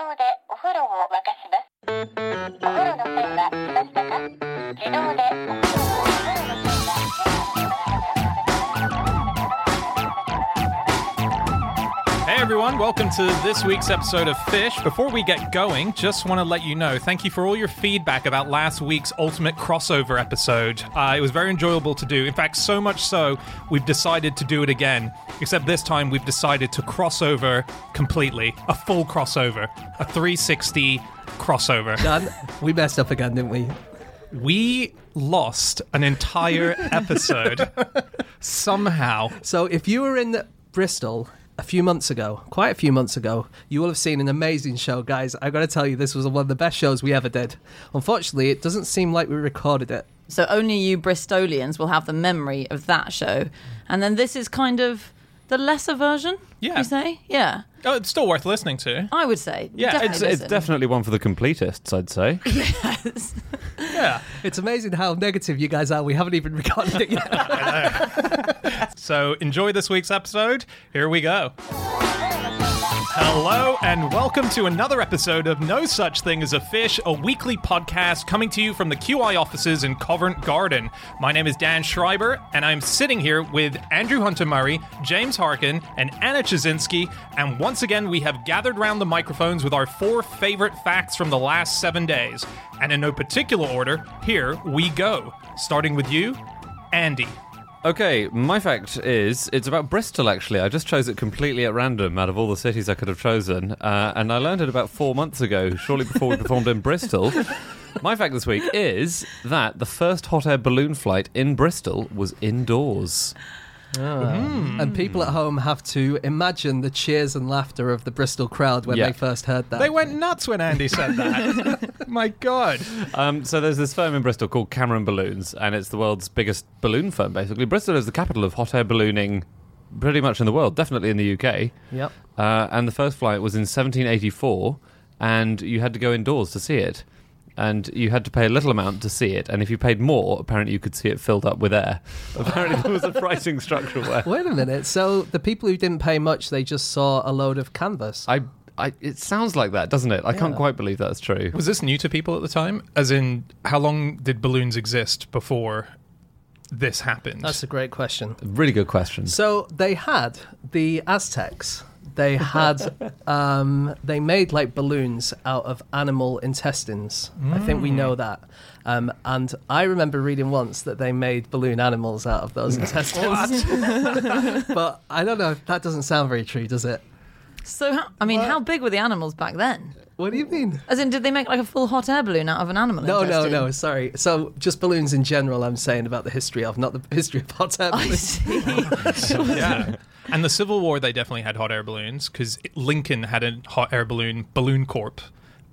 動でお風呂を沸かします。Everyone, welcome to this week's episode of Fish. Before we get going, just want to let you know thank you for all your feedback about last week's Ultimate Crossover episode. Uh, it was very enjoyable to do. In fact, so much so, we've decided to do it again. Except this time, we've decided to crossover completely a full crossover, a 360 crossover. Dan, we messed up again, didn't we? We lost an entire episode somehow. So, if you were in Bristol a few months ago, quite a few months ago, you will have seen an amazing show, guys. I got to tell you, this was one of the best shows we ever did. Unfortunately, it doesn't seem like we recorded it. So only you Bristolians will have the memory of that show. And then this is kind of the lesser version, Yeah. you say? Yeah. Oh, it's still worth listening to. I would say. Yeah, definitely It's, it's definitely one for the completists, I'd say. Yes. Yeah. It's amazing how negative you guys are. We haven't even recorded it yet. So enjoy this week's episode. Here we go. Hello, and welcome to another episode of No Such Thing as a Fish, a weekly podcast coming to you from the QI offices in Covent Garden. My name is Dan Schreiber, and I'm sitting here with Andrew Hunter Murray, James Harkin, and Anna Ptaszynski. And once again, we have gathered round the microphones with our four favorite facts from the last seven days. And in no particular order, here we go. Starting with you, Andy. Okay, my fact is it's about Bristol. Actually, I just chose it completely at random out of all the cities I could have chosen, uh, and I learned it about four months ago, shortly before we performed in Bristol. My fact this week is that the first hot air balloon flight in Bristol was indoors. And people at home have to imagine the cheers and laughter of the Bristol crowd when Yeah. they first heard that. They went nuts when Andy said that. My God. Um, so there's this firm in Bristol called Cameron Balloons, and it's the world's biggest balloon firm. Basically, Bristol is the capital of hot air ballooning, pretty much in the world, definitely in the UK. Yep. Uh, and the first flight was in 1784, and you had to go indoors to see it. And you had to pay a little amount to see it, and if you paid more, apparently you could see it filled up with air. Apparently there was a pricing structure where Wait a minute. So the people who didn't pay much, they just saw a load of canvas. I, I, it sounds like that, doesn't it? I can't quite believe that's true. Was this new to people at the time? As in, how long did balloons exist before this happened? That's a great question. Really good question. So they had the Aztecs. They had, um, they made like balloons out of animal intestines. I think we know that. Um, and I remember reading once that they made balloon animals out of those intestines. but I don't know. That doesn't sound very true, does it? So, how, I mean, how big were the animals back then? What do you mean? As in, did they make like a full hot air balloon out of an animal? No, no, intestine? no. Sorry. So just balloons in general. I'm saying about the history of, not the history of hot air I balloons. see. yeah. And the Civil War, they definitely had hot air balloons because Lincoln had a hot air balloon, balloon corp,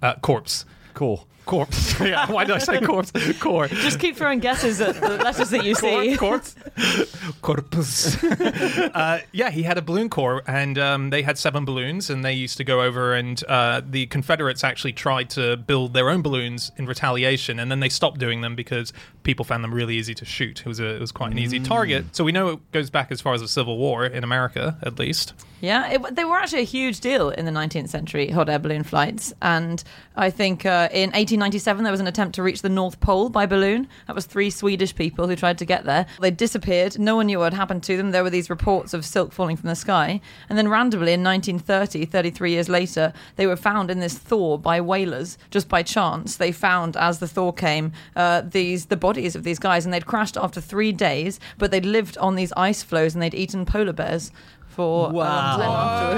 uh, corpse. Cool. Corpse. yeah, why did I say corpse? Corp. Just keep throwing guesses at the letters that you see. Corpse. Corpus. uh, yeah, he had a balloon corps, and um, they had seven balloons, and they used to go over, and uh, the Confederates actually tried to build their own balloons in retaliation, and then they stopped doing them because people found them really easy to shoot. It was a, it was quite an easy target. So we know it goes back as far as the Civil War in America, at least. Yeah, it, they were actually a huge deal in the 19th century, hot air balloon flights. And I think uh, in 1897 there was an attempt to reach the North Pole by balloon. That was three Swedish people who tried to get there. They disappeared. No one knew what had happened to them. There were these reports of silk falling from the sky. And then randomly in 1930, 33 years later, they were found in this thaw by whalers just by chance. They found as the thaw came uh, these the bodies of these guys, and they'd crashed after three days, but they'd lived on these ice floes and they'd eaten polar bears for Wow,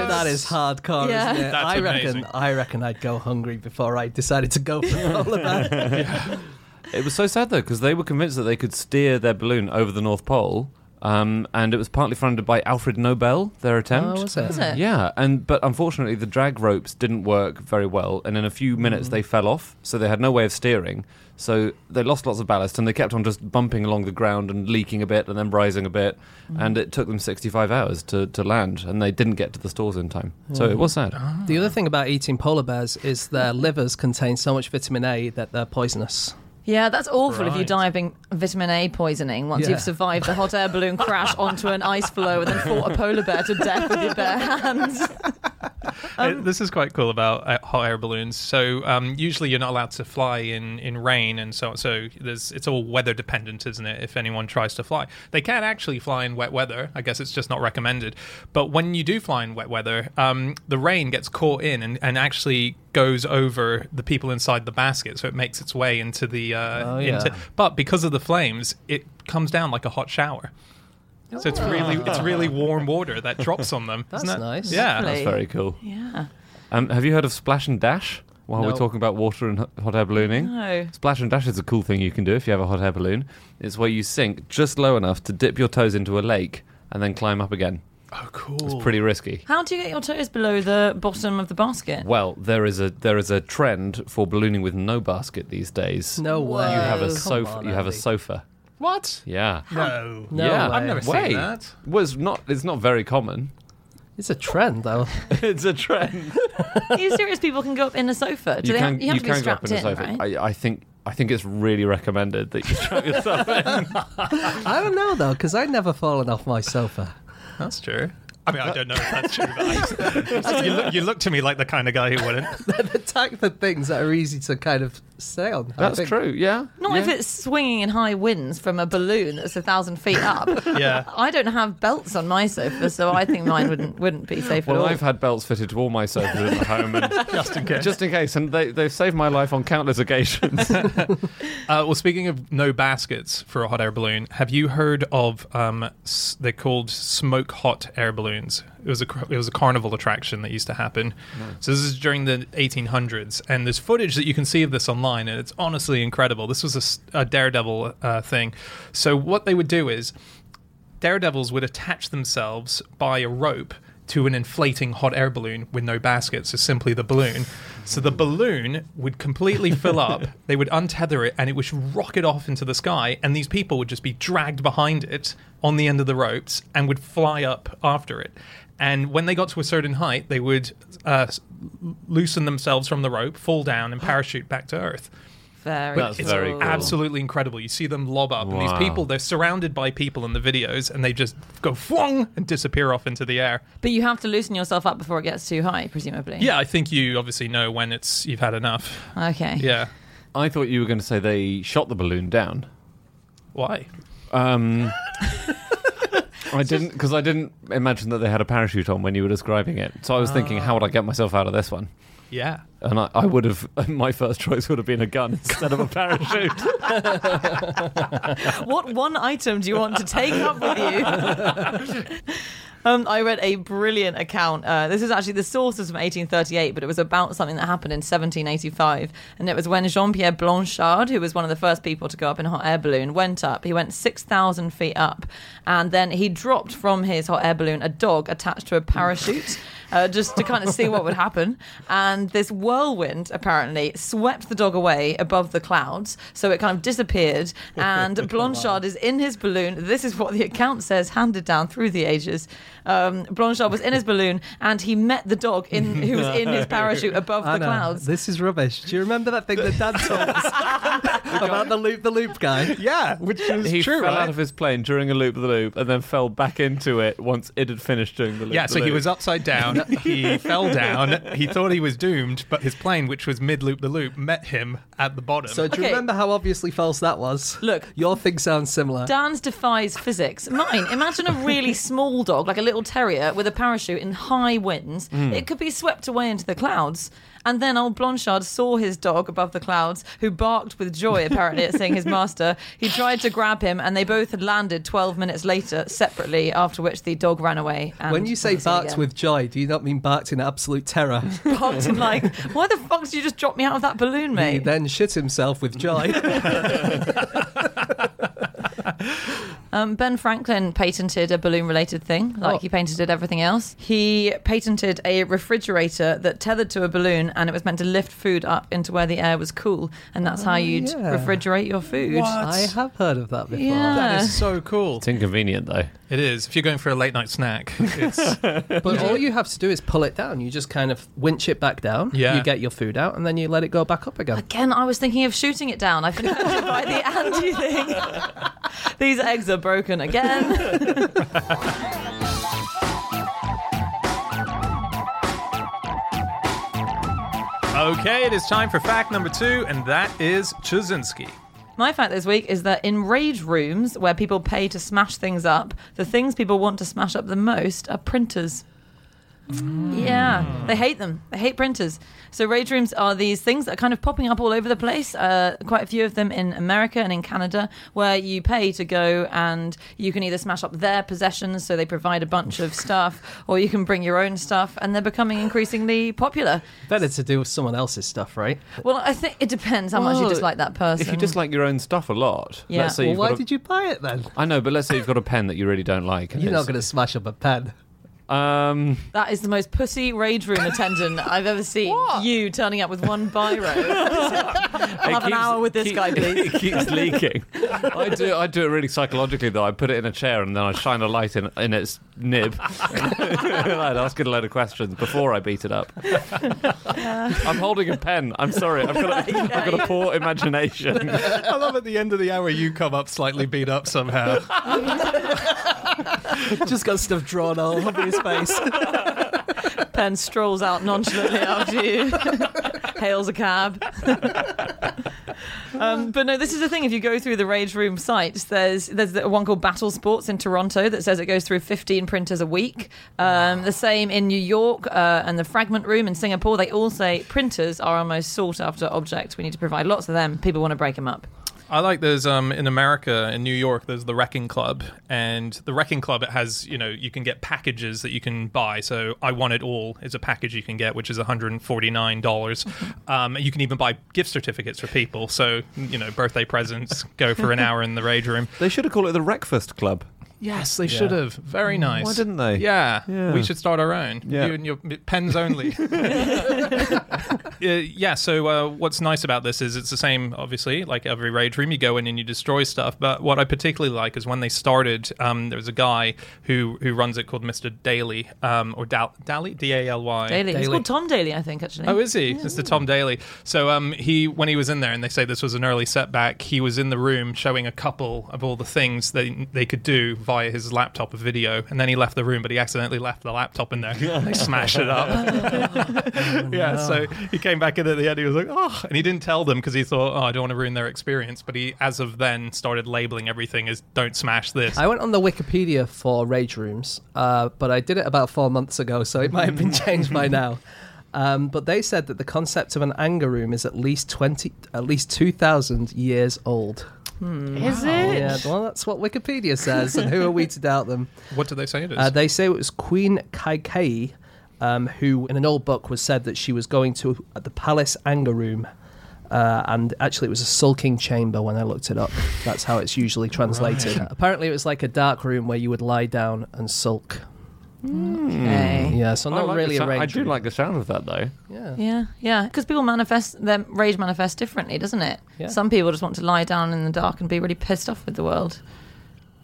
um, that is hardcore, Yeah. isn't it? That's I reckon. amazing. I reckon I'd go hungry before I decided to go for the polar bear. It was so sad though because they were convinced that they could steer their balloon over the North Pole, um, and it was partly funded by Alfred Nobel. Their oh, attempt. Oh, was it? Was it? Yeah, and but unfortunately the drag ropes didn't work very well, and in a few minutes mm. they fell off, so they had no way of steering. So they lost lots of ballast, and they kept on just bumping along the ground and leaking a bit, and then rising a bit, mm. and it took them 65 hours to, to land, and they didn't get to the stores in time. So it mm. was sad. The other thing about eating polar bears is their livers contain so much vitamin A that they're poisonous. Yeah, that's awful if you Right. die of vitamin A poisoning once Yeah. you've survived the hot air balloon crash onto an ice floe and then fought a polar bear to death with your bare hands. Uh, this is quite cool about uh, hot air balloons. So um, usually you're not allowed to fly in, in rain and so on. So there's it's all weather dependent, isn't it? If anyone tries to fly, they can actually fly in wet weather. I guess it's just not recommended. But when you do fly in wet weather, um, the rain gets caught in and, and actually goes over the people inside the basket, so it makes its way into the. Uh, Oh, yeah. into, but because of the flames, it comes down like a hot shower. So it's really it's really warm water that drops on them. That's Isn't that- nice. Yeah. That's very cool. Yeah. Um, have you heard of Splash and Dash? While we're talking about water and hot- hot air ballooning, No. Splash and Dash is a cool thing you can do if you have a hot air balloon. It's where you sink just low enough to dip your toes into a lake and then climb up again. Oh, cool. It's pretty risky. How do you get your toes below the bottom of the basket? Well, there is a there is a trend for ballooning with no basket these days. No way. You have a Come sofa. on, you have a Andy. sofa. What? Yeah. No. No yeah, way. I've never Wait. seen that. Well, not. It's not very common. It's a trend, though. it's a trend. Are you serious? People can go up in a sofa. Do you they can have, you have to be can go up strapped in a sofa. right? I, I think I think it's really recommended that you strap yourself in. I don't know, though, because I've never fallen off my sofa. That's true. I mean, I don't know if that's true, but I, you, look, you look to me like the kind of guy who wouldn't. Attack the type of things that are easy to kind of stay on. I That's think. true. Yeah. Not yeah. if it's swinging in high winds from a balloon that's a thousand feet up. Yeah. I don't have belts on my sofa, so I think mine wouldn't wouldn't be safe Well, at all. I've had belts fitted to all my sofas in the home, and Just in case. just in case, and they they've saved my life on countless occasions. Uh, well, speaking of no baskets for a hot air balloon, have you heard of? Um, s- they're called smoke hot air balloons. It was a it was a carnival attraction that used to happen. So this is during the 1800s, and there's footage that you can see of this online, and it's honestly incredible. This was a daredevil uh, thing. So what they would do is daredevils would attach themselves by a rope to an inflating hot air balloon with no baskets, so simply the balloon. So the balloon would completely fill up, they would untether it, and it would rocket off into the sky, and these people would just be dragged behind it on the end of the ropes and would fly up after it. And when they got to a certain height, they would uh, loosen themselves from the rope, fall down, and parachute back to Earth. Very That's cool. very cool. Absolutely incredible. You see them lob up, and these people, they're surrounded by people in the videos, and they just go fwong and disappear off into the air. But you have to loosen yourself up before it gets too high, presumably. Yeah, I think you obviously know when it's you've had enough. Okay. Yeah. I thought you were going to say they shot the balloon down. Why? Um, I didn't because I didn't imagine that they had a parachute on when you were describing it. So I was thinking, how would I get myself out of this one? Yeah. And I, I would have. My first choice would have been a gun instead of a parachute. What one item do you want to take up with you? Um, I read a brilliant account. Uh, this is actually the source from 1838, but it was about something that happened in 1785, and it was when Jean-Pierre Blanchard, who was one of the first people to go up in a hot air balloon, went up. He went 6,000 feet up, and then he dropped from his hot air balloon a dog attached to a parachute. Uh, just to kind of see what would happen. And this whirlwind apparently swept the dog away above the clouds. So it kind of disappeared. And Blanchard is in his balloon. This is what the account says, handed down through the ages. Um, Blanchard was in his balloon and he met the dog in, who was in his parachute above the clouds. This is rubbish. Do you remember that thing that Dad told us about the loop the loop guy? Yeah, which is he true, fell right? out of his plane during a loop the loop and then fell back into it once it had finished doing the loop. yeah, so he was upside down. he fell down. He thought he was doomed, but his plane, which was mid loop the loop, met him at the bottom. So do you Okay. remember how obviously false that was? Look. your thing sounds similar. Dan's defies physics. Mine, imagine a really small dog, like a little terrier, with a parachute in high winds. Hmm. It could be swept away into the clouds. And then old Blanchard saw his dog above the clouds, who barked with joy, apparently, at seeing his master. He tried to grab him, and they both had landed 12 minutes later, separately, after which the dog ran away. And when you say barked with joy, do you not mean barked in absolute terror? barked in like, why the fuck did you just drop me out of that balloon, mate? he then shit himself with joy. Um, ben Franklin patented a balloon related thing, like Oh. he patented everything else. He patented a refrigerator that tethered to a balloon and it was meant to lift food up into where the air was cool. And that's how you'd yeah. refrigerate your food. What? I have heard of that before. Yeah. that is so cool. It's inconvenient though. It is. If you're going for a late night snack, it's But all you have to do is pull it down. You just kind of winch it back down. Yeah. You get your food out, and then you let it go back up again. Again, I was thinking of shooting it down. I've been affected by the anti thing. These eggs are broken again. Okay, it is time for fact number two, and that is Ptaszynski. My fact this week is that in rage rooms where people pay to smash things up, the things people want to smash up the most are printers. Yeah, they hate them. They hate printers. So rage rooms are these things that are kind of popping up all over the place. Uh, quite a few of them in America and in Canada, where you pay to go and you can either smash up their possessions, so they provide a bunch of stuff, or you can bring your own stuff, and they're becoming increasingly popular. Better to do with someone else's stuff, right? Well, I think it depends how much you Well, dislike that person. If you dislike your own stuff a lot, Yeah. let's say Well, you've why got a, did you buy it then? I know, but let's say you've got a pen that you really don't like. and You're not it's- going to smash up a pen. Um, That is the most pussy rage room attendant I've ever seen. You turning up with one biro. I'll have an hour with this guy, please. It keeps leaking. I do. I do it really psychologically though. I put it in a chair and then I shine a light in in its nib. I'd ask it a load of questions before I beat it up. I'm holding a pen. I'm sorry. I've got a, I've got a poor imagination. I love at the end of the hour you come up slightly beat up somehow. Just got stuff drawn all over his face. Penn strolls out nonchalantly after you, hails a cab. um, but no, this is the thing. If you go through the Rage Room sites, there's there's the one called Battle Sports in Toronto that says it goes through 15 printers a week. Um, the same in New York uh, and the Fragment Room in Singapore. They all say printers are our most sought after object. We need to provide lots of them. People want to break them up. I like there's um in America in New York there's the Wrecking Club and the Wrecking Club it has you know you can get packages that you can buy. So I want it all is a package you can get which is 149 dollars. Um you can even buy gift certificates for people. So you know birthday presents go for an hour in the rage room. They should have called it the Breakfast Club. Yes they should have very nice Why didn't they? yeah, Yeah. we should start our own Yeah. you and your pens only Uh, yeah, so uh, what's nice about this is it's the same, obviously, like every rage room. You go in and you destroy stuff. But what I particularly like is when they started, um, there was a guy who who runs it called Mr. Daly, um, or Dal- Daly, D A L Y. Daily. It's Daily. called Tom Daly, I think, actually. Oh, is he? Mr. Tom Daly. So um, he, when he was in there, and they say this was an early setback, he was in the room showing a couple of all the things that they could do via his laptop of video, and then he left the room, but he accidentally left the laptop in there. they smashed it up. yeah. So he came back in at the end. He was like, oh, and he didn't tell them because he thought, oh, I don't want to ruin their experience. But he, as of then, started labeling everything as "Don't smash this." I went on the Wikipedia for rage rooms, uh, but I did it about four months ago, so it might have been changed by now. Um, but they said that the concept of an anger room is at least twenty, at least two thousand years old. Is it? Yeah, well, that's what Wikipedia says, and who are we to doubt them? what did they say it is? Uh, they say it was Queen Kaikeyi, um, who in an old book was said that she was going to the palace anger room. Uh, and actually, it was a sulking chamber when I looked it up. That's how it's usually translated. Apparently, it was like a dark room where you would lie down and sulk. Okay. Yeah, so I not like really the a sou- rage I do like the sound of that though. Yeah. Yeah, yeah, because people manifest their rage manifests differently, doesn't it? Yeah. Some people just want to lie down in the dark and be really pissed off with the world.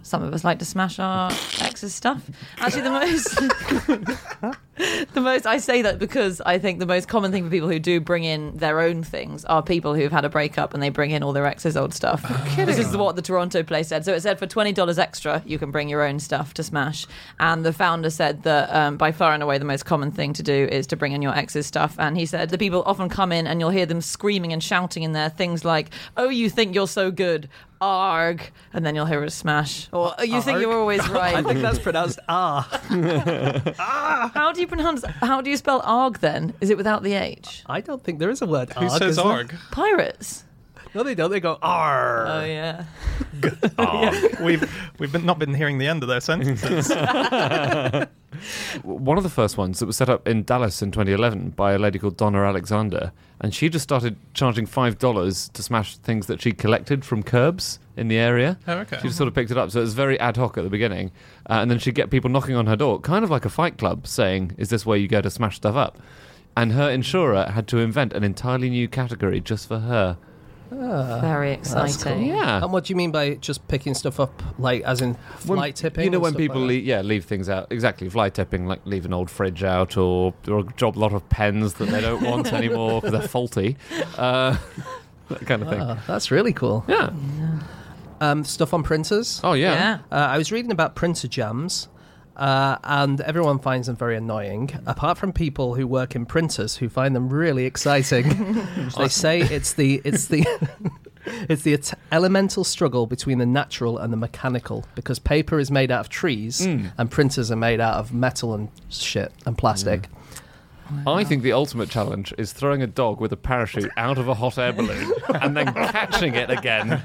Some of us like to smash our ex's stuff. Actually, the most, the most I say that because I think the most common thing for people who do bring in their own things are people who've had a breakup and they bring in all their ex's old stuff. This is what the Toronto place said. So it said for twenty dollars extra, you can bring your own stuff to smash. And the founder said that um, by far and away the most common thing to do is to bring in your ex's stuff. And he said the people often come in and you'll hear them screaming and shouting in there things like, "Oh, you think you're so good." Arg, and then you'll hear a smash, or "Oh, you think you're always right. I think that's pronounced ah. ah. how do you pronounce? How do you spell arg? Then is it without the h? I don't think there is a word. Who arg, says is there? arg? Pirates. No, they don't. They go ar. Oh yeah. we've we've been, not been hearing the end of their sentences. One of the first ones that was set up in Dallas in 2011 by a lady called Donna Alexander, and she just started charging five dollars to smash things that she collected from curbs in the area. Oh, okay. She just sort of picked it up, so it was very ad hoc at the beginning, uh, and then she'd get people knocking on her door, kind of like a fight club, saying, "Is this where you go to smash stuff up?" And her insurer had to invent an entirely new category just for her. Very exciting. Yeah. And what do you mean by just picking stuff up, like as in When- fly tipping? You know and when stuff people like leave, yeah leave things out exactly fly tipping like leave an old fridge out or or drop a lot of pens that they don't want anymore because they're faulty, uh, that kind of thing. Ah, that's really cool. Yeah. Um, stuff on printers. Oh yeah. Yeah. Uh, I was reading about printer jams, Uh, and everyone finds them very annoying, apart from people who work in printers who find them really exciting. they say it's the it's the it's the at- elemental struggle between the natural and the mechanical because paper is made out of trees Mm. and printers are made out of metal and shit and plastic. I think the ultimate challenge is throwing a dog with a parachute out of a hot air balloon and then catching it again.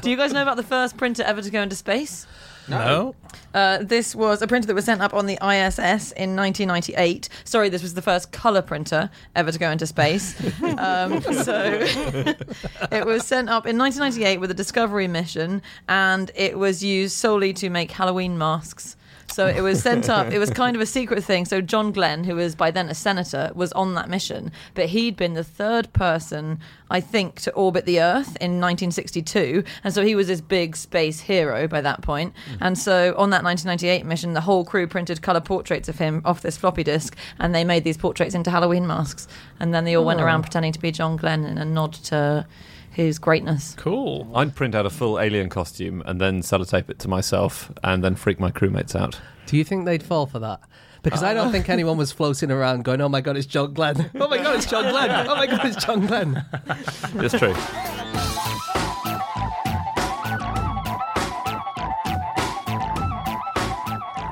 Do you guys know about the first printer ever to go into space? No. Uh, this was a printer that was sent up on the ISS in 1998. Sorry, this was the first color printer ever to go into space. um, so it was sent up in 1998 with a Discovery mission, and it was used solely to make Halloween masks. So it was sent up. It was kind of a secret thing. So John Glenn, who was by then a senator, was on that mission, but he'd been the third person, I think, to orbit the Earth in 1962, and so he was this big space hero by that point. Mm. And so on that 1998 mission, the whole crew printed color portraits of him off this floppy disk, and they made these portraits into Halloween masks. And then they all went Oh. around pretending to be John Glenn in a nod to his greatness. Cool. I'd print out a full alien costume and then sellotape it to myself and then freak my crewmates out. Do you think they'd fall for that? Because I don't think anyone was floating around going, "Oh my god, it's John Glenn! Oh my god, it's John Glenn! Oh my god, it's John Glenn!" It's true.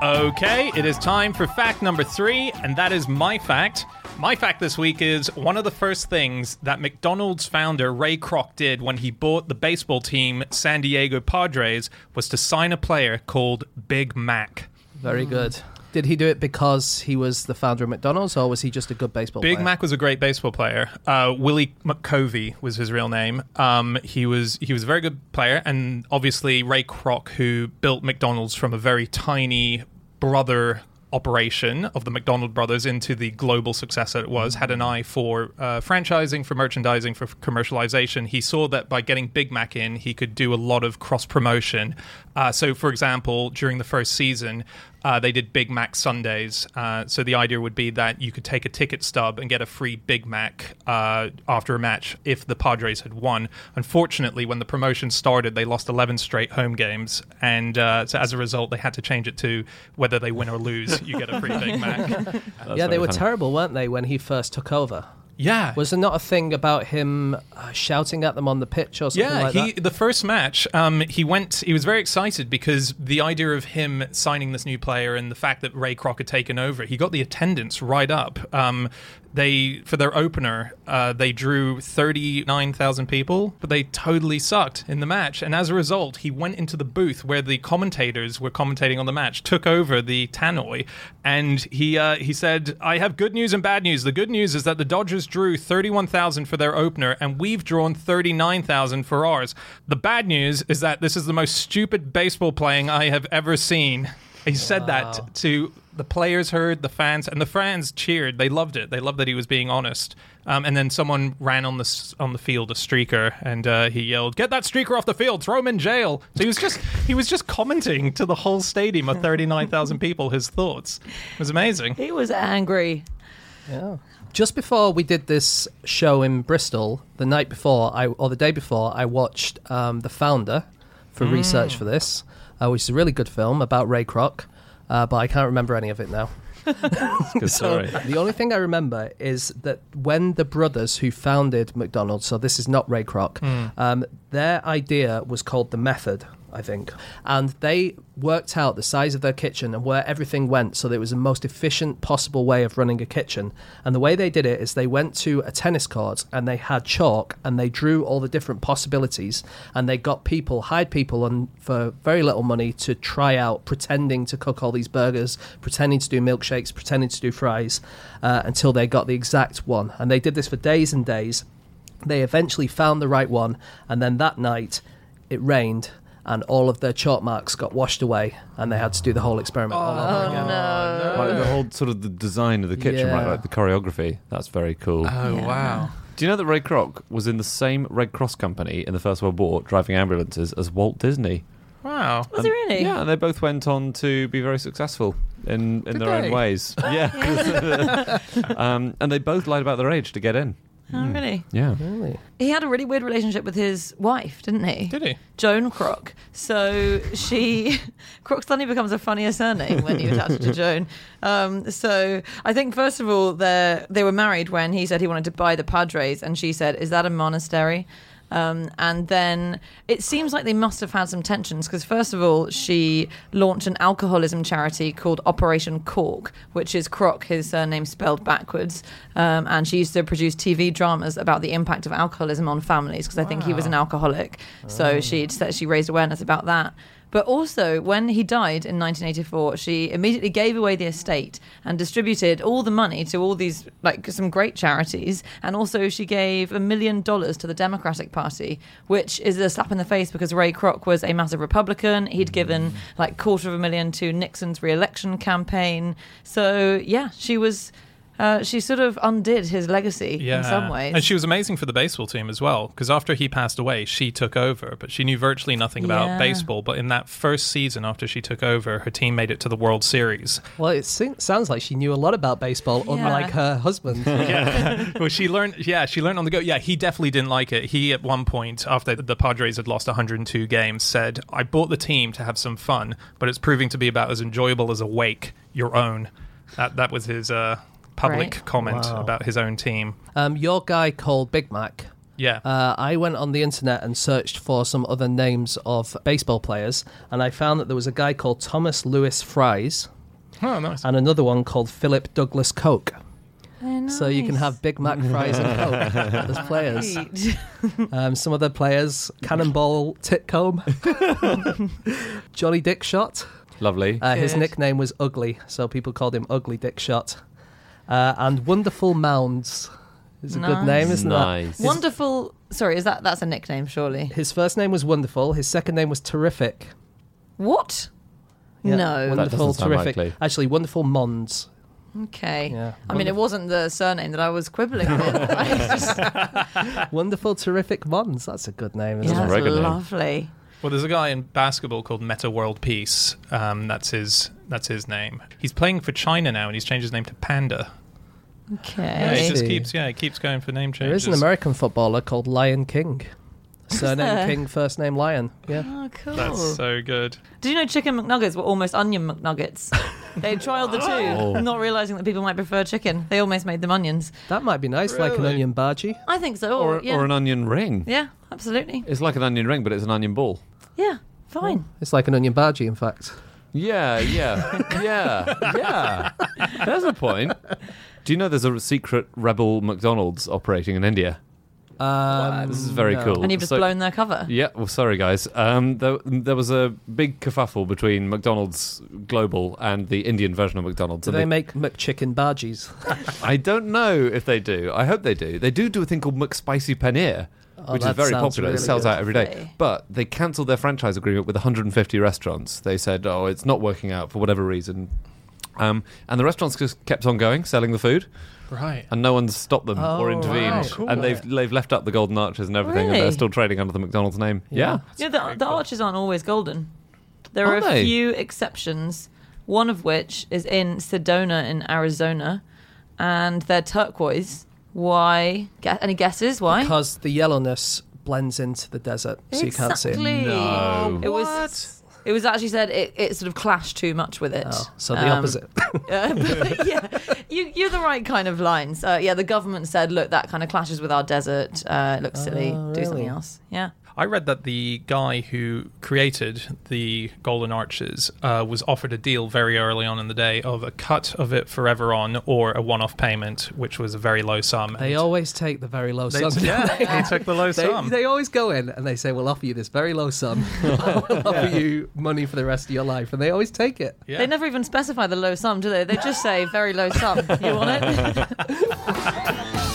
Okay, it is time for fact number three, and that is my fact. My fact this week is one of the first things that McDonald's founder Ray Kroc did when he bought the baseball team San Diego Padres was to sign a player called Big Mac. Very good. Did he do it because he was the founder of McDonald's, or was he just a good baseball player? Big player? Mac was a great baseball player. Uh, Willie McCovey was his real name. Um, he was he was a very good player, and obviously Ray Kroc, who built McDonald's from a very tiny brother operation of the McDonald brothers into the global success that it was, had an eye for uh, franchising, for merchandising, for commercialization. He saw that by getting Big Mac in, he could do a lot of cross promotion. Uh, so, for example, during the first season, uh, they did Big Mac Sundays. Uh, so the idea would be that you could take a ticket stub and get a free Big Mac uh, after a match if the Padres had won. Unfortunately, when the promotion started, they lost 11 straight home games, and uh, so as a result, they had to change it to whether they win or lose, you get a free Big Mac. Yeah, they were funny. terrible, weren't they, when he first took over? Yeah. Was there not a thing about him uh, shouting at them on the pitch or something Yeah, like he that? the first match, um, he went. He was very excited because the idea of him signing this new player and the fact that Ray Kroc had taken over, he got the attendance right up. Um, they for their opener, uh, they drew thirty nine thousand people, but they totally sucked in the match. And as a result, he went into the booth where the commentators were commentating on the match, took over the tannoy, and he uh, he said, "I have good news and bad news. The good news is that the Dodgers drew thirty one thousand for their opener, and we've drawn thirty nine thousand for ours. The bad news is that this is the most stupid baseball playing I have ever seen." He said that to the players heard, the fans, and the fans cheered. They loved it. They loved that he was being honest. Um, and then someone ran on the on the field, a streaker, and uh, he yelled, "Get that streaker off the field! Throw him in jail!" So he was just he was just commenting to the whole stadium of thirty nine thousand people his thoughts. It was amazing. He was angry. Yeah. Just before we did this show in Bristol, the night before, I or the day before, I watched um, The Founder for research for this, uh, which is a really good film about Ray Kroc, uh, but I can't remember any of it now. Good story. The only thing I remember is that when the brothers who founded McDonald's, so this is not Ray Kroc, um, their idea was called the method, I think, and they worked out the size of their kitchen and where everything went, so that it was the most efficient possible way of running a kitchen. And the way they did it is they went to a tennis court and they had chalk and they drew all the different possibilities and they got people, hired people on for very little money to try out pretending to cook all these burgers, pretending to do milkshakes, pretending to do fries, uh, until they got the exact one. And they did this for days and days. They eventually found the right one, and then that night it rained. And all of their chalk marks got washed away, and they had to do the whole experiment all over again. Like the whole sort of the design of the kitchen, right? Like the choreography. That's very cool. Oh wow! Do you know that Ray Kroc was in the same Red Cross company in the First World War, driving ambulances as Walt Disney? Wow! Was he really? Yeah, and they both went on to be very successful in, in Did their they? own ways. Yeah. um, and they both lied about their age to get in. Oh, really? Yeah. Really? He had a really weird relationship with his wife, didn't he? Did he? Joan Kroc. So she, Kroc suddenly becomes a funnier surname when you attach it to Joan. Um, so I think first of all, they they were married when he said he wanted to buy the Padres, and she said, "Is that a monastery?" Um, and then it seems like they must have had some tensions because, first of all, she launched an alcoholism charity called Operation Cork, which is Kroc, his surname spelled backwards. Um, and she used to produce TV dramas about the impact of alcoholism on families because I think he was an alcoholic. So she she raised awareness about that. But also, when he died in 1984, she immediately gave away the estate and distributed all the money to all these, like, some great charities. And also, she gave a million dollars to the Democratic Party, which is a slap in the face because Ray Kroc was a massive Republican. He'd given, mm. like, quarter of a million to Nixon's re election campaign. So, yeah, she was. Uh, she sort of undid his legacy Yeah. in some ways. And she was amazing for the baseball team as well, because after he passed away, she took over, but she knew virtually nothing about Yeah. baseball. But in that first season after she took over, her team made it to the World Series. Well, it se- sounds like she knew a lot about baseball, Yeah. unlike her husband. Yeah. well, she learned. Yeah, she learned on the go. Yeah, he definitely didn't like it. He at one point, after the Padres had lost 102 games, said, "I bought the team to have some fun, but it's proving to be about as enjoyable as a wake your own." That that was his uh, public Right. comment Wow. about his own team. Um, your guy called Big Mac. Yeah. Uh, I went on the internet and searched for some other names of baseball players, and I found that there was a guy called Thomas Lewis Fries oh, nice. and another one called Philip Douglas Coke. Oh, So you can have Big Mac fries and Coke as players. Right. Um, some other players: Cannonball Titcomb, Johnny Dickshot. Lovely. Uh, his nickname was Ugly, so people called him Ugly Dickshot. Uh, and Wonderful Mounds is a good Nice. name, isn't it? nice. that? Wonderful. Sorry, is that that's a nickname? Surely. His first name was Wonderful. His second name was Terrific. What? Yeah, No. That Wonderful, doesn't sound terrific. likely. Actually, Wonderful Monds. Okay. Yeah. I mean, it wasn't the surname that I was quibbling with. right? It's just- Wonderful, terrific Monds. That's a good name, isn't yeah, a it? that's good name. lovely. Well, there's a guy in basketball called Meta World Peace. Um, that's his. That's his name. He's playing for China now, and he's changed his name to Panda. Yeah, he Okay. just keeps. Yeah, it keeps going for name There changes. is an American footballer called Lion King. Surname? King, first name Lion. Yeah. Oh, cool. That's so good. Did you know chicken McNuggets were almost onion McNuggets? they trialed the two, Oh. not realizing that people might prefer chicken. They almost made them onions. That might be nice, like an onion bhaji. I think so. or, yeah. or an onion ring. yeah, absolutely. It's like an onion ring, but it's an onion ball. Yeah, fine. It's like an onion bhaji, in fact. Yeah, yeah, yeah, yeah. There's a point. Do you know there's a secret rebel McDonald's operating in India? Um, This is very no. cool. And you've just So- blown their cover. Yeah, well, sorry guys. Um, there, there was a big kerfuffle between McDonald's Global and the Indian version of McDonald's. Do and they make McChicken bhajis? I don't know if they do. I hope they do. They do do a thing called McSpicy Paneer, Oh, which is very popular. really it sells out every day. Lovely. But they cancelled their franchise agreement with 150 restaurants. They said, "Oh, it's not working out for whatever reason." Um, and the restaurants just kept on going, selling the food, Right. and no one's stopped them Oh, or intervened. right. Cool. And they've they've left up the golden arches and everything, and they're still trading under the McDonald's name. Yeah. Yeah, Yeah, the, the arches aren't always golden. There are Aren't a they? few exceptions. One of which is in Sedona in Arizona, and they're turquoise. Why? Gue- any guesses? Why? Because the yellowness blends into the desert, so you can't see it. Exactly. No. It was. It was actually said it, it sort of clashed too much with it. Oh, so the Um, opposite. Uh, but yeah, you, you're the right kind of lines. Uh, yeah, the government said, look, that kind of clashes with our desert. Uh, it looks silly. Oh, Do something else. Yeah. I read that the guy who created the Golden Arches uh, was offered a deal very early on in the day of a cut of it forever on or a one off payment, which was a very low sum. They And always take the very low they, sum. yeah, he took the low They, sum. they always go in and they say, "We'll offer you this very low sum. we'll offer you money for the rest of your life," and they always take it. yeah. They never even specify the low sum, do they? They just say very low sum. You want it?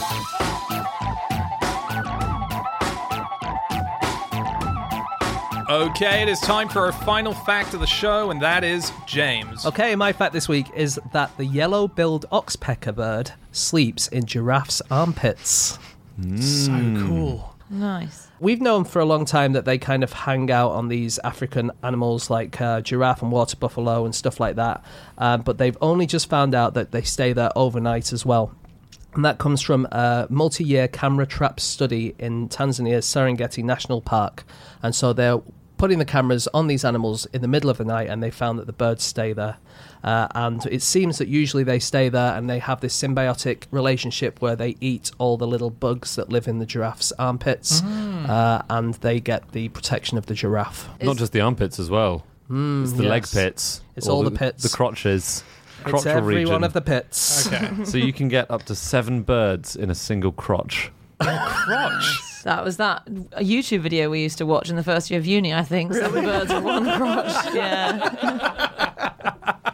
Okay, it is time for our final fact of the show, and that is James. Okay, my fact this week is that the yellow-billed oxpecker bird sleeps in giraffes' armpits. Mm. So cool. nice. We've known for a long time that they kind of hang out on these African animals like uh, giraffe and water buffalo and stuff like that, um, but they've only just found out that they stay there overnight as well. And that comes from a multi year camera trap study in Tanzania's Serengeti National Park. And so they're putting the cameras on these animals in the middle of the night, and they found that the birds stay there. Uh, and it seems that usually they stay there and they have this symbiotic relationship where they eat all the little bugs that live in the giraffe's armpits, uh, and they get the protection of the giraffe. Not just the armpits as well. it's the leg pits. It's all the pits. The crotches. It's every region. one of the pits. Okay. so you can get up to seven birds in a single crotch. Crotch. That was that a YouTube video we used to watch in the first year of uni, I think. Seven birds in one crotch. Yeah.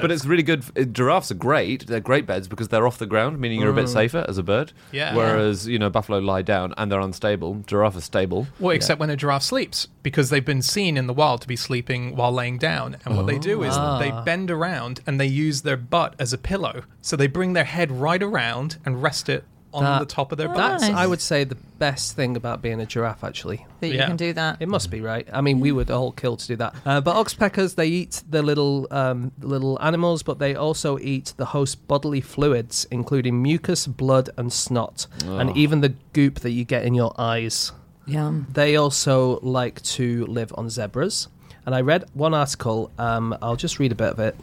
But it's really good. uh, Giraffes are great. They're great beds because they're off the ground, meaning you're a bit safer as a bird. Yeah. Whereas, you know, buffalo lie down and they're unstable. Giraffe is stable. Well, except when a giraffe sleeps, because they've been seen in the wild to be sleeping while laying down. And what they do is Ah. they bend around and they use their butt as a pillow. So they bring their head right around and rest it on That- the top of their butt. That's, Nice. I would say, the best thing about being a giraffe, actually. That you Yeah. can do that. It must be right. I mean, we would all kill to do that. Uh, but oxpeckers, they eat the little um, little animals, but they also eat the host bodily fluids, including mucus, blood, and snot, and even the goop that you get in your eyes. Yum. They also like to live on zebras. And I read one article, um, I'll just read a bit of it.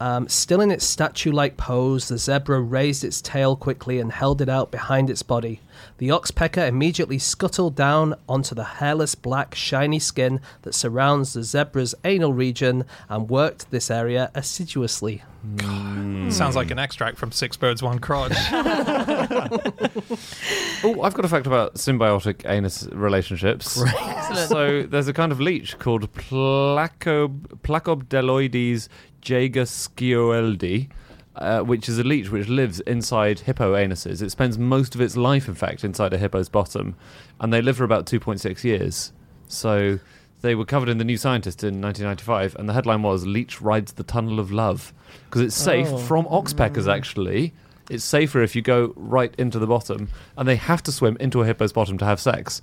Um, still in its statue like pose, the zebra raised its tail quickly and held it out behind its body. The oxpecker immediately scuttled down onto the hairless black shiny skin that surrounds the zebra's anal region and worked this area assiduously. Sounds like an extract from Six Birds, One Crotch. Oh, I've got a fact about symbiotic anus relationships. Excellent. So there's a kind of leech called Placob, Placobdelloides jaegerskioeldi, uh, which is a leech which lives inside hippo anuses. It spends most of its life, in fact, inside a hippo's bottom, and they live for about 2.6 years. So they were covered in the New Scientist in 1995, and the headline was "Leech rides the tunnel of love" because it's safe Oh. from oxpeckers. Actually, it's safer if you go right into the bottom, and they have to swim into a hippo's bottom to have sex.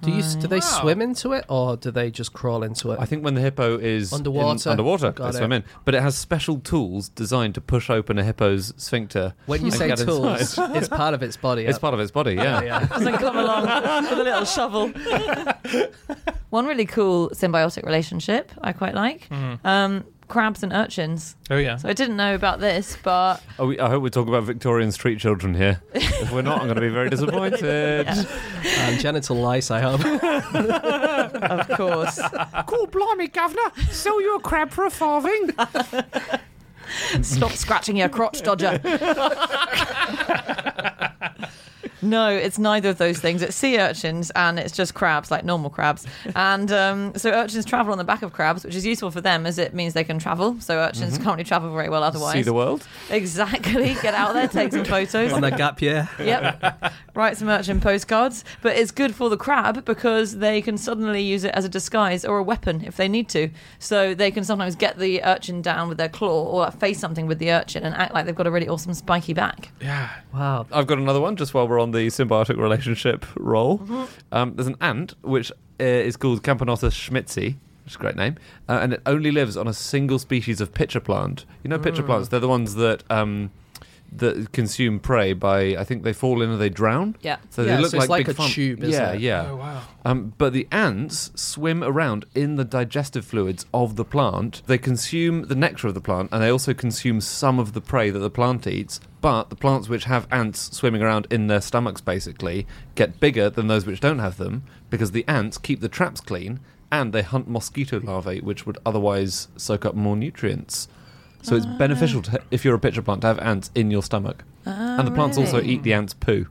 Do you do they Wow. swim into it or do they just crawl into it? I think when the hippo is in- Underwater. underwater, Got they it. swim in. But it has special tools designed to push open a hippo's sphincter. when you and say get tools, inside. it's part of its body. It's yeah. part of its body, yeah. yeah. Doesn't come along with a little shovel. One really cool symbiotic relationship I quite like um, crabs and urchins. Oh, yeah. So I didn't know about this, but Oh, we, I hope we talk about Victorian street children here. if we're not, I'm going to be very disappointed. Yeah. And genital lice, I hope. of course. Cool, blimey, governor. Sell you a crab for a farthing. Stop scratching your crotch, Dodger. No, it's neither of those things. It's sea urchins and it's just crabs, like normal crabs. And um, so urchins travel on the back of crabs, which is useful for them as it means they can travel. So urchins can't really travel very well otherwise. See the world. Exactly. Get out there, take some photos. On a gap year. Yep. Write some urchin postcards. But it's good for the crab because they can suddenly use it as a disguise or a weapon if they need to. So they can sometimes get the urchin down with their claw or like, face something with the urchin and act like they've got a really awesome spiky back. Yeah. Wow. I've got another one just while we're on the symbiotic relationship roll. Mm-hmm. Um, there's an ant which uh, is called Camponotus schmitzi, which is a great name, uh, and it only lives on a single species of pitcher plant. You know, Mm. pitcher plants, they're the ones that. Um, that consume prey by I think they fall in and they drown. Yeah. So Yeah, they look so it's like, like big a fun- tube, isn't yeah, it? Yeah, Oh, wow. Um, but the ants swim around in the digestive fluids of the plant. They consume the nectar of the plant, and they also consume some of the prey that the plant eats. But the plants which have ants swimming around in their stomachs, basically, get bigger than those which don't have them because the ants keep the traps clean and they hunt mosquito larvae, which would otherwise soak up more nutrients. So it's beneficial to, if you're a pitcher plant to have ants in your stomach. and the plants also eat the oh, ants' poo.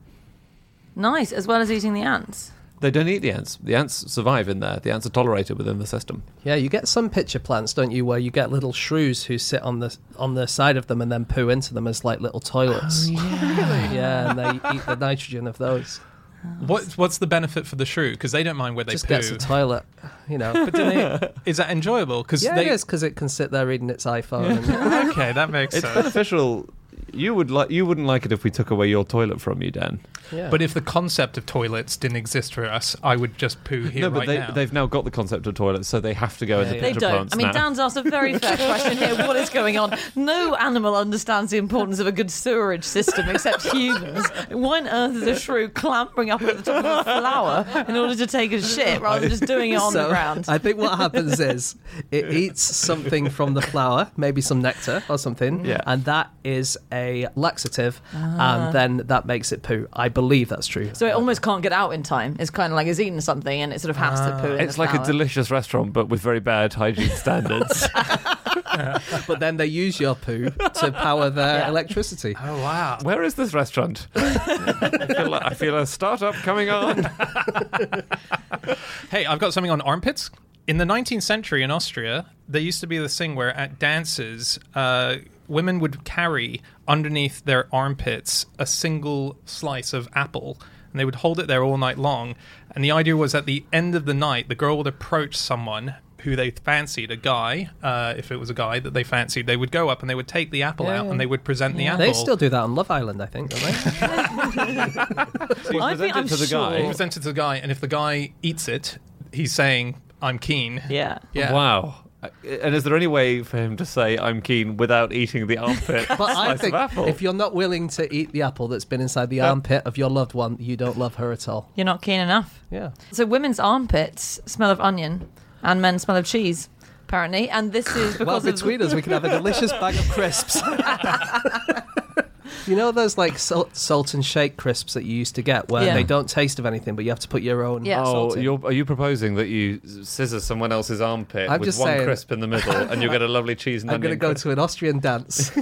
Nice, as well as eating the ants. They don't eat the ants. The ants survive in there. The ants are tolerated within the system. Yeah, you get some pitcher plants, don't you, where you get little shrews who sit on the on the side of them and then poo into them as like little toilets. Oh, really? Yeah, and they eat the nitrogen of those. What's what's the benefit for the shrew? Because they don't mind where they Just poo. gets a toilet, you know. but do they, is that enjoyable? Because yeah, they it is because it can sit there reading its iPhone. And, okay, that makes It's sense. beneficial. You would like you wouldn't like it if we took away your toilet from you, Dan. Yeah. But if the concept of toilets didn't exist for us, I would just poo here no, but right they, now. they've now got the concept of toilets, so they have to go in Yeah, the yeah. They don't. plants I mean, now. Dan's asked a very fair question here. What is going on? No animal understands the importance of a good sewerage system except humans. Why on earth is a shrew clambering up at the top of a flower in order to take a shit rather than just doing it on the ground? I think what happens is it eats something from the flower, maybe some nectar or something, Yeah. and that is a laxative, Ah. and then that makes it poo. I believe that's true. So it almost can't get out in time. It's kind of like it's eaten something and it sort of has to poo in It's the like a delicious restaurant, but with very bad hygiene standards. but then they use your poo to power their Yeah. electricity. oh wow! Where is this restaurant? I, feel like, I feel a startup coming on. Hey, I've got something on armpits. In the 19th century in Austria, there used to be this thing where at dances, uh, women would carry underneath their armpits a single slice of apple, and they would hold it there all night long. And the idea was at the end of the night, the girl would approach someone who they fancied, a guy, uh, if it was a guy that they fancied, they would go up and they would take the apple Yeah, out and they would present the apple. They still do that on Love Island, I think, don't they? You I present it to the sure- guy. present it to the guy, and if the guy eats it, he's saying, I'm keen. Yeah. Yeah. Wow. Uh, and is there any way for him to say I'm keen without eating the armpit But I think of apple? if you're not willing to eat the apple that's been inside the armpit of your loved one, you don't love her at all. You're not keen enough. Yeah. So women's armpits smell of onion and men smell of cheese, apparently. And this is because Well, of between us, we can have a delicious bag of crisps. you know those like salt, salt and shake crisps that you used to get where Yeah. they don't taste of anything, but you have to put your own Yeah. Oh, in? you're, are you proposing that you scissor someone else's armpit I'm with just one saying- crisp in the middle and you get a lovely cheese and I'm going to onion go crisp? to an Austrian dance.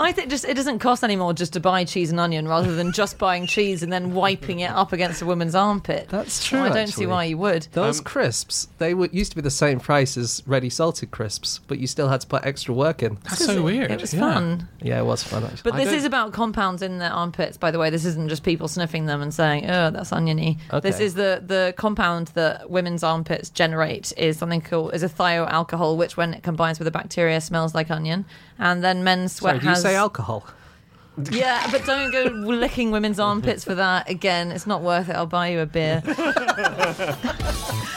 I think just it doesn't cost any more just to buy cheese and onion rather than just buying cheese and then wiping it up against a woman's armpit. That's true. I don't actually. see why you would. Those Um, crisps, they were, used to be the same price as ready salted crisps, but you still had to put extra work in. That's so weird. It was yeah. fun. Yeah, it was fun actually. But I this don't- is about compounds in their armpits, by the way. This isn't just people sniffing them and saying, oh, that's oniony. This is the, the compound that women's armpits generate is something called is a thioalcohol, which when it combines with a bacteria smells like onion. And then men's sweat Sorry, do you has say alcohol? Yeah, but don't go licking women's armpits for that. Again, it's not worth it. I'll buy you a beer.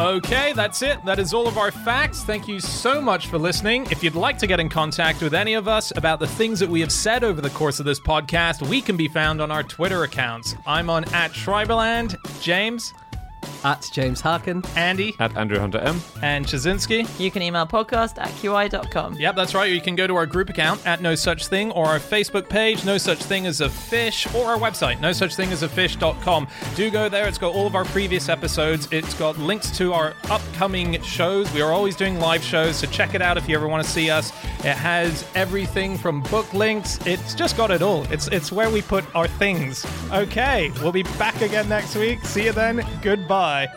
Okay, that's it. That is all of our facts. Thank you so much for listening. If you'd like to get in contact with any of us about the things that we have said over the course of this podcast, we can be found on our Twitter accounts. I'm on at Schreiberland, James, At James Harkin. Andy, At Andrew Hunter M. and Ptaszynski. You can email podcast at qi.com. Yep, that's right. Or you can go to our group account at No Such Thing or our Facebook page, No Such Thing as a Fish, or our website, No Such Thing as a Fish.com. Do go there. It's got all of our previous episodes. It's got links to our upcoming shows. We are always doing live shows, so check it out if you ever want to see us. It has everything from book links. It's just got it all. It's it's where we put our things. Okay, we'll be back again next week. See you then. Goodbye.